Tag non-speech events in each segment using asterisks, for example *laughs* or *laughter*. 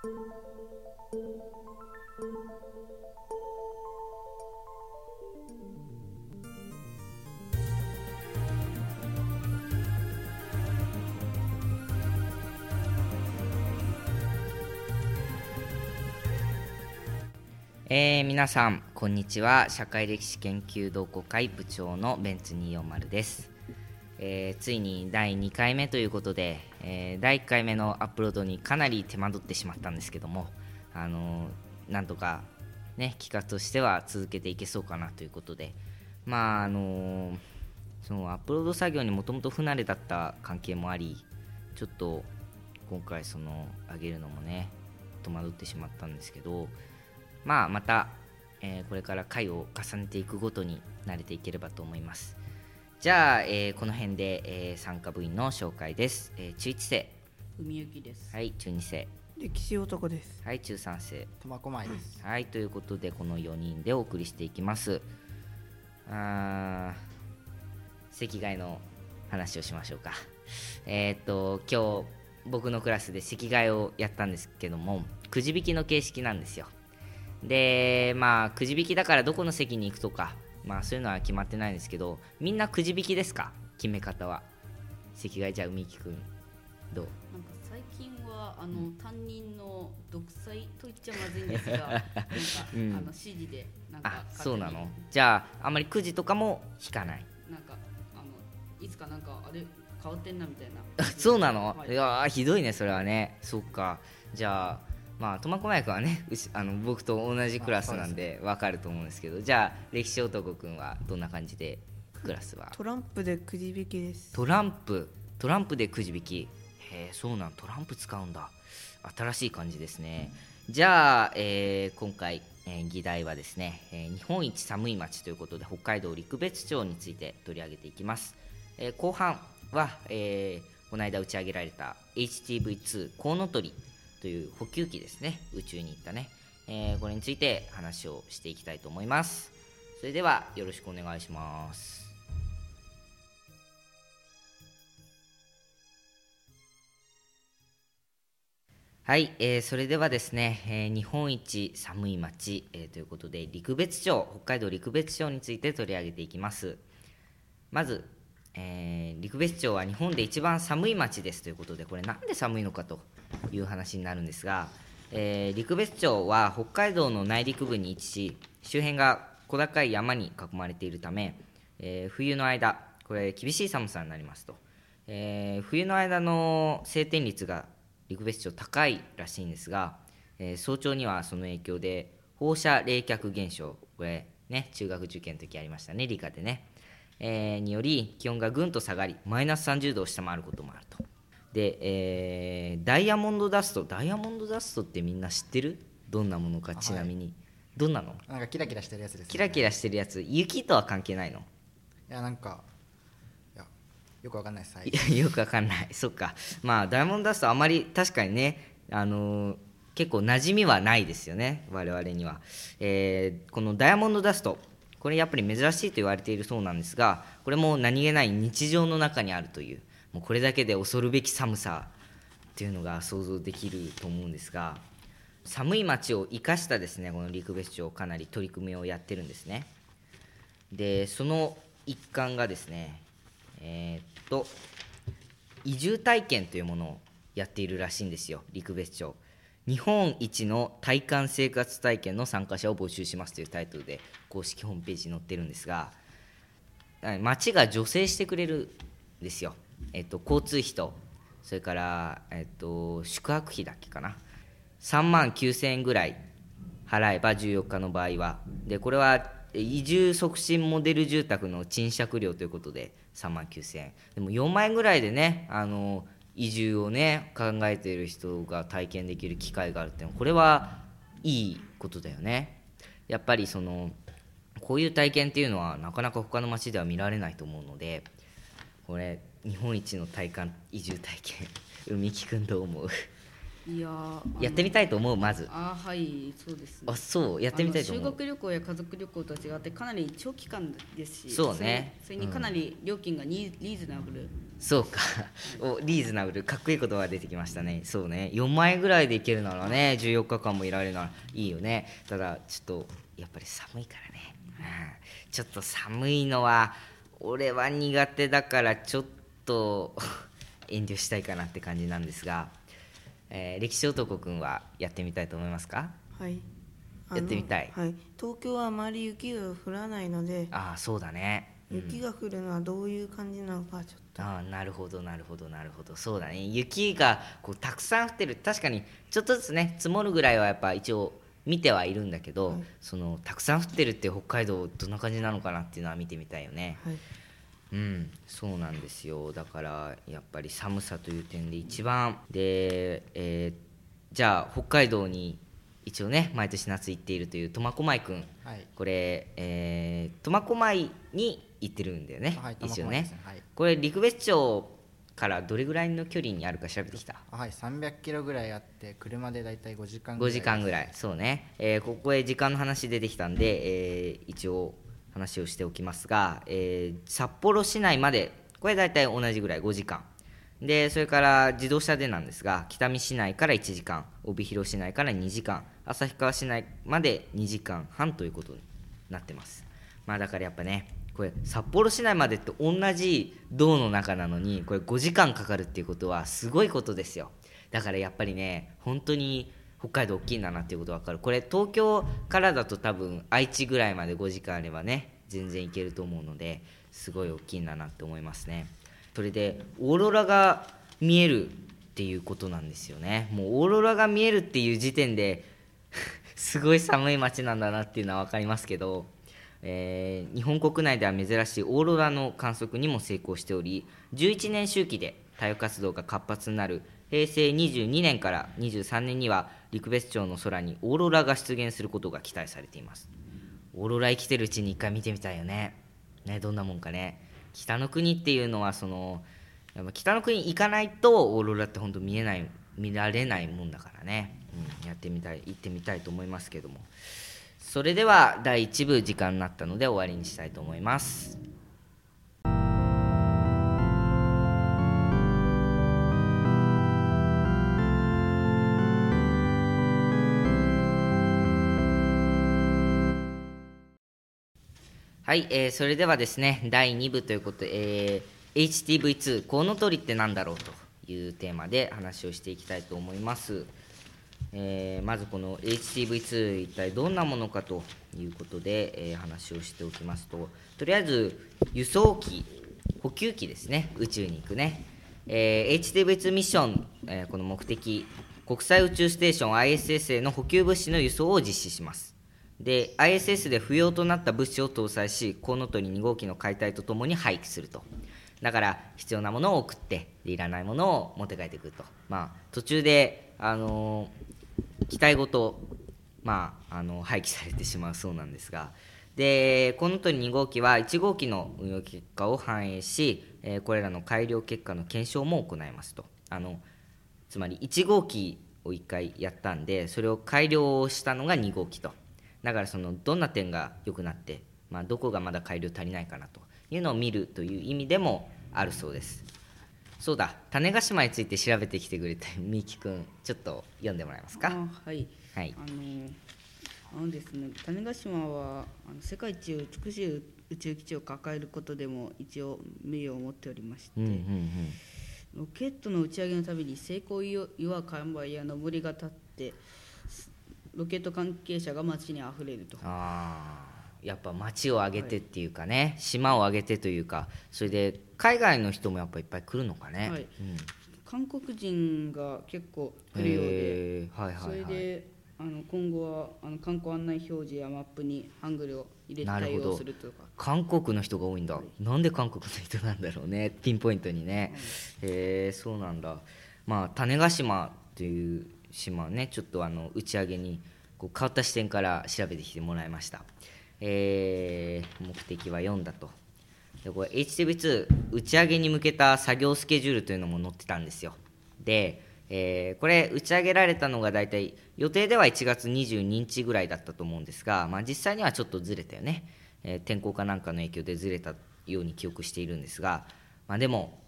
えー、皆さんこんにちは。社会歴史研究同好会部長のベンツ240です、えー、ついに第2回目ということで、えー、第1回目のアップロードにかなり手間取ってしまったんですけどもあのなんとかね企画としては続けていけそうかなということでまああのそのアップロード作業にもともと不慣れだった関係もありちょっと今回その上げるのもね戸惑ってしまったんですけどまあまた、え、これから回を重ねていくごとに慣れていければと思います。じゃあ、えー、この辺で、えー、参加部員の紹介です、えー、中1生。海行です。はい中2生。歴史男です。はい中3生。苫小牧です。はいということでこの4人でお送りしていきます。あ席替えの話をしましょうか。えっ、と今日僕のクラスで席替えをやったんですけどもくじ引きの形式なんですよ。でまあくじ引きだからどこの席に行くとかまあそういうのは決まってないんですけどみんなくじ引きですか？決め方は。席替えじゃあ海木くんどう？なんか最近はあの、うん、担任の独裁と言っちゃまずいんですが *laughs* なんか、うん、あの指示でなんかあそうなの？じゃああんまりくじとかも引かない。なんかあのいつかなんかあれ変わってんなみたいな。*laughs* そうなの、はい、いやひどいねそれはね。そっか。じゃあまあ苫小牧君はねあの僕と同じクラスなんで分かると思うんですけどじゃあ歴史男君はどんな感じでクラスは？トランプでくじ引きです。トランプ？トランプでくじ引き？へえそうなんトランプ使うんだ。新しい感じですね、うん、じゃあ、えー、今回、えー、議題はですね、えー、日本一寒い町ということで北海道陸別町について取り上げていきます、えー、後半は、えー、この間打ち上げられた HTV2 コウノトリという補給機ですね。宇宙に行ったね、えー、これについて話をしていきたいと思います。それではよろしくお願いします。はい、えー、それではですね、えー、日本一寒い町、えー、ということで陸別町北海道陸別町について取り上げていきます。まず、えー、陸別町は日本で一番寒い町ですということでこれなんで寒いのかという話になるんですが、えー、陸別町は北海道の内陸部に位置し周辺が小高い山に囲まれているため、えー、冬の間これ厳しい寒さになりますと、えー、冬の間の晴天率が陸別町高いらしいんですが、え早朝にはその影響で放射冷却現象これね中学受験の時ありましたね理科でね、えにより気温がぐんと下がりマイナス30度を下回ることもあると。で、えー、ダイヤモンドダストダイヤモンドダストってみんな知ってる？どんなものかちなみに、はい、どんなの？なんかキラキラしてるやつです、ね、キラキラしてるやつ。雪とは関係ないの？いやなんかいやよくわかんないです。よくわかんない。*laughs* そっか。まあダイヤモンドダストあまり確かにねあのー、結構馴染みはないですよね。我々には、えー、このダイヤモンドダストこれやっぱり珍しいと言われているそうなんですがこれも何気ない日常の中にあるというもうこれだけで恐るべき寒さっていうのが想像できると思うんですが寒い町を生かしたですねこの陸別町かなり取り組みをやってるんですね。でその一環がですねえー、っと移住体験というものをやっているらしいんですよ陸別町。日本一の体感生活体験の参加者を募集しますというタイトルで公式ホームページに載ってるんですが町が助成してくれるんですよ。えっと、交通費とそれから、えっと、宿泊費だけかな。3万9000円ぐらい払えば14日の場合は。でこれは移住促進モデル住宅の賃借料ということで3万9000円。でも4万円ぐらいでねあの移住をね考えている人が体験できる機会があるっていうのはこれはいいことだよね。やっぱりそのこういう体験っていうのはなかなか他の町では見られないと思うのでこれ日本一の体感移住体験海木くんどう思う？いいやーやってみたいと思うまず。あーはいそうですね。あそうやってみたいと思う。修学旅行や家族旅行とは違ってかなり長期間ですしそうね。それそれにかなり料金がリリーズナブル、そうか。おリーズナブル。かっこいい言葉が出てきましたね。そうね。4万円ぐらいで行けるならね14日間もいられるならいいよね。ただちょっとやっぱり寒いからね、うん、ちょっと寒いのは俺は苦手だからちょっと遠慮したいかなって感じなんですが、えー歴史男くんはやってみたいと思いますか？はい。やってみたい。はい。東京はあまり雪が降らないのでああそうだね。雪が降るのはどういう感じなのかちょっと。ああなるほどなるほどなるほど。そうだね。雪がこうたくさん降ってる。確かにちょっとずつね積もるぐらいはやっぱ一応見てはいるんだけど、はい。そのたくさん降ってるって北海道どんな感じなのかなっていうのは見てみたいよね。はいうんそうなんですよ。だからやっぱり寒さという点で一番で、えーじゃあ北海道に一応ね毎年夏行っているという苫小牧くんはい。これ、えー苫小牧に行ってるんだよね、はい一応ね。ね。はい。これ陸別町からどれぐらいの距離にあるか調べてきた？あはい300キロぐらいあって車でだいたい5時間ぐら5い時間ぐらい。そうね、えーここへ時間の話出てきたんで、えー一応話をしておきますが、えー札幌市内までこれ大体同じぐらい5時間。でそれから自動車でなんですが北見市内から1時間帯広市内から2時間旭川市内まで2時間半ということになってます。まあだからやっぱねこれ札幌市内までって同じ道の中なのにこれ5時間かかるっていうことはすごいことですよ。だからやっぱりね本当に北海道大きいんだなっていうことが分かる。これ東京からだと多分愛知ぐらいまで5時間あればね全然いけると思うのですごい大きいんだなって思いますね。それでオーロラが見えるっていうことなんですよね。もうオーロラが見えるっていう時点で *laughs* すごい寒い街なんだなっていうのは分かりますけど、えー日本国内では珍しいオーロラの観測にも成功しており11年周期で太陽活動が活発になる平成22年から23年には陸別町の空にオーロラが出現することが期待されています。オーロラ生きてるうちに一回見てみたいよね。ねどんなもんかね。北の国っていうのはそのやっぱ北の国行かないとオーロラって本当見えない見られないもんだからね、うん、やってみたい行ってみたいと思いますけども。それでは第1部時間になったので終わりにしたいと思います。はい、えーそれではですね第2部ということで、えー HTV2 コウノトリってなんだろうというテーマで話をしていきたいと思います、えーまずこの HTV2 一体どんなものかということで、えー話をしておきますととりあえず輸送機補給機ですね宇宙に行くね、えー HTV2 ミッション、えーこの目的国際宇宙ステーション ISS への補給物資の輸送を実施します。で ISS で不要となった物資を搭載しコウノトリ2号機の解体とともに廃棄すると。だから必要なものを送ってでいらないものを持って帰ってくると。まあ途中であのー機体ごとまああの廃棄されてしまうそうなんですが。でコウノトリ2号機は1号機の運用結果を反映し、えーこれらの改良結果の検証も行いますと。あのつまり1号機を1回やったんでそれを改良したのが2号機と。だからそのどんな点が良くなって、まあ、どこがまだ改良足りないかなというのを見るという意味でもあるそうです。そうだ種子島について調べてきてくれた *laughs* みきくんちょっと読んでもらえますか？あはい。はい。あのあのですね種子島はあの世界一美しい宇宙基地を抱えることでも一応名誉を持っておりまして、うんうんうん。ロケットの打ち上げのたびに成功を祝う看板や上りが立ってロケット関係者が街にあふれると。あーやっぱ町を挙げてっていうかね、島を挙げてというかそれで海外の人もやっぱいっぱい来るのかね、はい。うん。韓国人が結構来るようではいそはいはい。れであの今後はあの観光案内表示やマップにハングルを入れて対応するとか。韓国の人が多いんだ、なんで韓国の人なんだろうね。ピンポイントにね、へえそうなんだ。まあ種子島という島はねちょっとあの打ち上げにこう変わった視点から調べてきてもらいました、えー目的は4だと。でこれ HTV2 打ち上げに向けた作業スケジュールというのも載ってたんですよ。でえーこれ打ち上げられたのが大体予定では1月22日ぐらいだったと思うんですが、まあ、実際にはちょっとずれたよね、えー天候かなんかの影響でずれたように記憶しているんですが、まあ、でも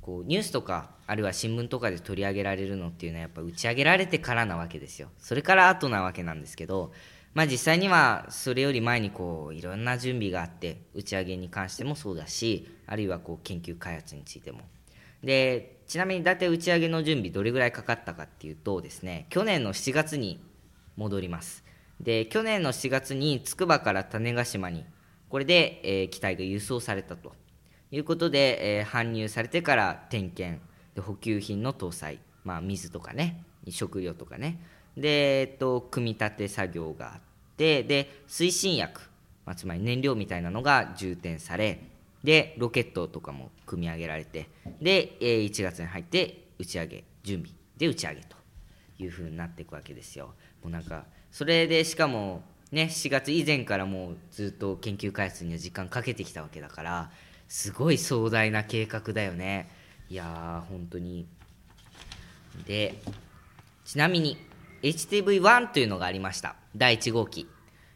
こうニュースとかあるいは新聞とかで取り上げられるのっていうのはやっぱ打ち上げられてからなわけですよ。それから後なわけなんですけど、まあ、実際にはそれより前にこういろんな準備があって打ち上げに関してもそうだしあるいはこう研究開発についても。でちなみに大体打ち上げの準備どれぐらいかかったかっていうとですね去年の7月に戻ります。で去年の7月につくばから種子島にこれで、えー機体が輸送されたと。いうことで、えー搬入されてから点検で補給品の搭載、まあ、水とかね食料とかね。で、えっと、組み立て作業があってで推進薬、まあ、つまり燃料みたいなのが充填されでロケットとかも組み上げられてで、1月に入って打ち上げ準備で打ち上げという風になっていくわけですよ。もうなんかそれでしかもね4月以前からもうずっと研究開発には時間かけてきたわけだからすごい壮大な計画だよね。いやー本当にでちなみに HTV1 というのがありました。第1号機、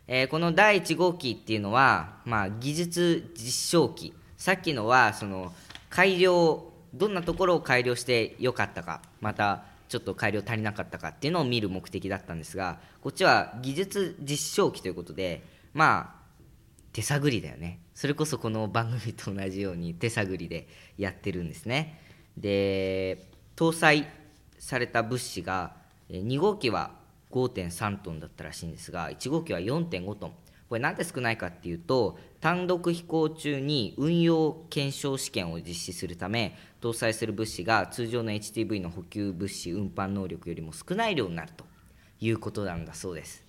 えーこの第1号機っていうのは、まあ、技術実証機。さっきのはその改良どんなところを改良してよかったかまたちょっと改良足りなかったかっていうのを見る目的だったんですがこっちは技術実証機ということでまあ手探りだよね。それこそこの番組と同じように手探りでやってるんですね。で搭載された物資が2号機は5.3トンだったらしいんですが1号機は4.5トン。これなんで少ないかっていうと単独飛行中に運用検証試験を実施するため搭載する物資が通常の HTV の補給物資運搬能力よりも少ない量になると。いうことなんだそうです。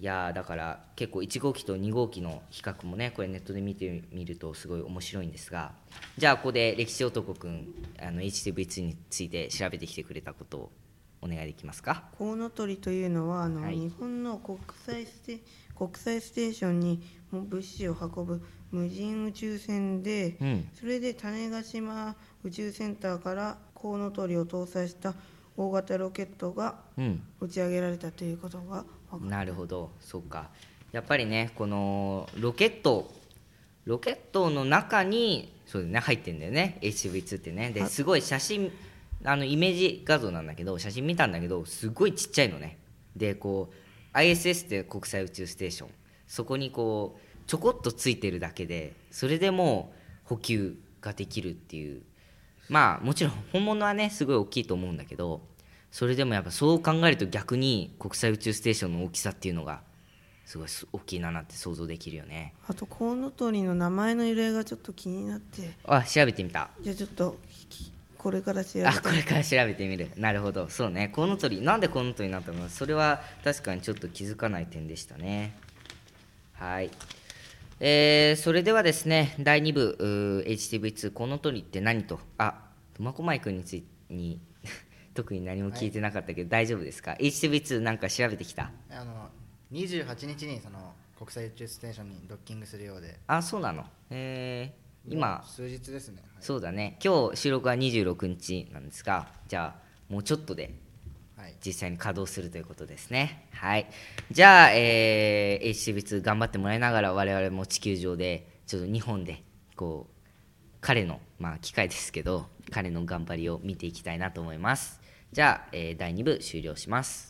いやだから結構1号機と2号機の比較もねこれネットで見てみるとすごい面白いんですがじゃあここで歴史男くんあの HTV2 について調べてきてくれたことをお願いできますか？コウノトリというのはあの、はい。日本の国際ステ国際ステーションにも物資を運ぶ無人宇宙船で、うん。それで種子島宇宙センターからコウノトリを搭載した大型ロケットがうん。打ち上げられたということが分かるなるほど。そうか。やっぱりねこのロケットロケットの中にそうだね入ってんだよね。HV2 ってね。ですごい写真あのイメージ画像なんだけど写真見たんだけどすごいちっちゃいのね。でこう ISS って国際宇宙ステーション。そこにこうちょこっとついてるだけでそれでもう補給ができるっていう。まあもちろん本物はねすごい大きいと思うんだけどそれでもやっぱそう考えると逆に国際宇宙ステーションの大きさっていうのがすごい大きいななんて想像できるよね。あとコウノトリの名前の由来がちょっと気になって。あ調べてみた。じゃあちょっときこれから調べてあこれから調べてみる。なるほど。そうね。コウノトリなんでコウノトリになったのか。それは確かにちょっと気づかない点でしたね。はい。えーそれではですね第2部うー HTV2 コウノトリって何と？あ苫小牧君についに *laughs* 特に何も聞いてなかったけど、大丈夫ですか？HTV2 なんか調べてきた？あの28日にその国際宇宙ステーションにドッキングするようで。あそうなの。えー今。数日ですね、はい。そうだね。今日収録は26日なんですがじゃあもうちょっとではい、実際に稼働するということですね。はい。じゃあ、えー、HCV2 頑張ってもらいながら我々も地球上でちょっと日本でこう彼のまあ機械ですけど彼の頑張りを見ていきたいなと思います。じゃあ、えー第2部終了します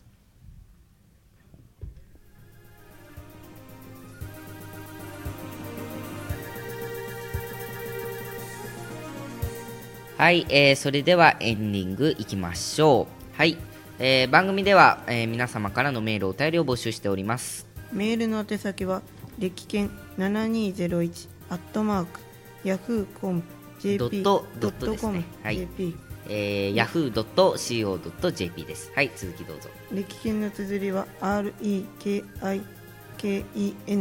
はい、えーそれではエンディングいきましょう。はい、えー番組では、えー皆様からのメール、お便りを募集しております。メールの宛先は歴研7201アットマークヤフーコム JP ドットドットですね .com はい JP えー、yahoo.co.jp です。はい、続きどうぞ。歴研の綴りは REKIKEN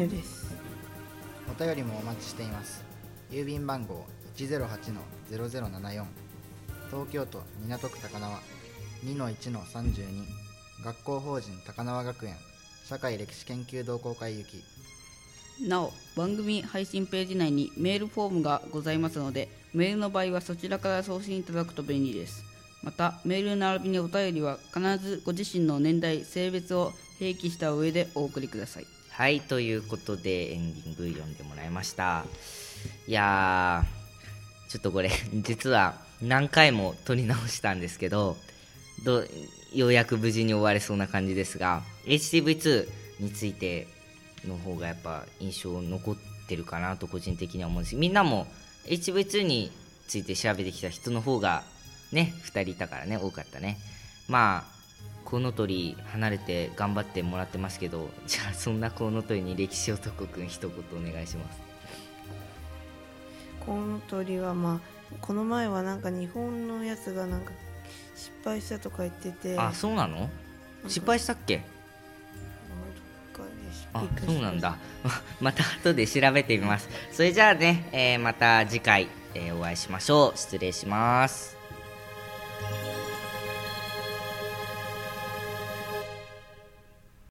ですお便りもお待ちしています郵便番号108-0074東京都港区高輪。2-1-32学校法人高輪学園。社会歴史研究同好会行き。なお番組配信ページ内にメールフォームがございますのでメールの場合はそちらから送信いただくと便利です。またメール並びにお便りは必ずご自身の年代性別を併記した上でお送りください。はいということでエンディング読んでもらいました。いやーちょっとこれ *laughs* 実は何回も撮り直したんですけどどようやく無事に終われそうな感じですが HTV2 についての方がやっぱ印象残ってるかなと個人的には思うんです。みんなも HV2 について調べてきた人の方がね2人いたからね多かったね。まあコウノトリ離れて頑張ってもらってますけどじゃあそんなコウノトリに歴史男くん一言お願いします。コウノトリはまあこの前はなんか日本のやつがなんか失敗したとか言ってて。あそうなの？失敗したっけ？あ敗そうなんだ。*laughs* また後で調べてみます。それじゃあね、えーまた次回、えーお会いしましょう。失礼します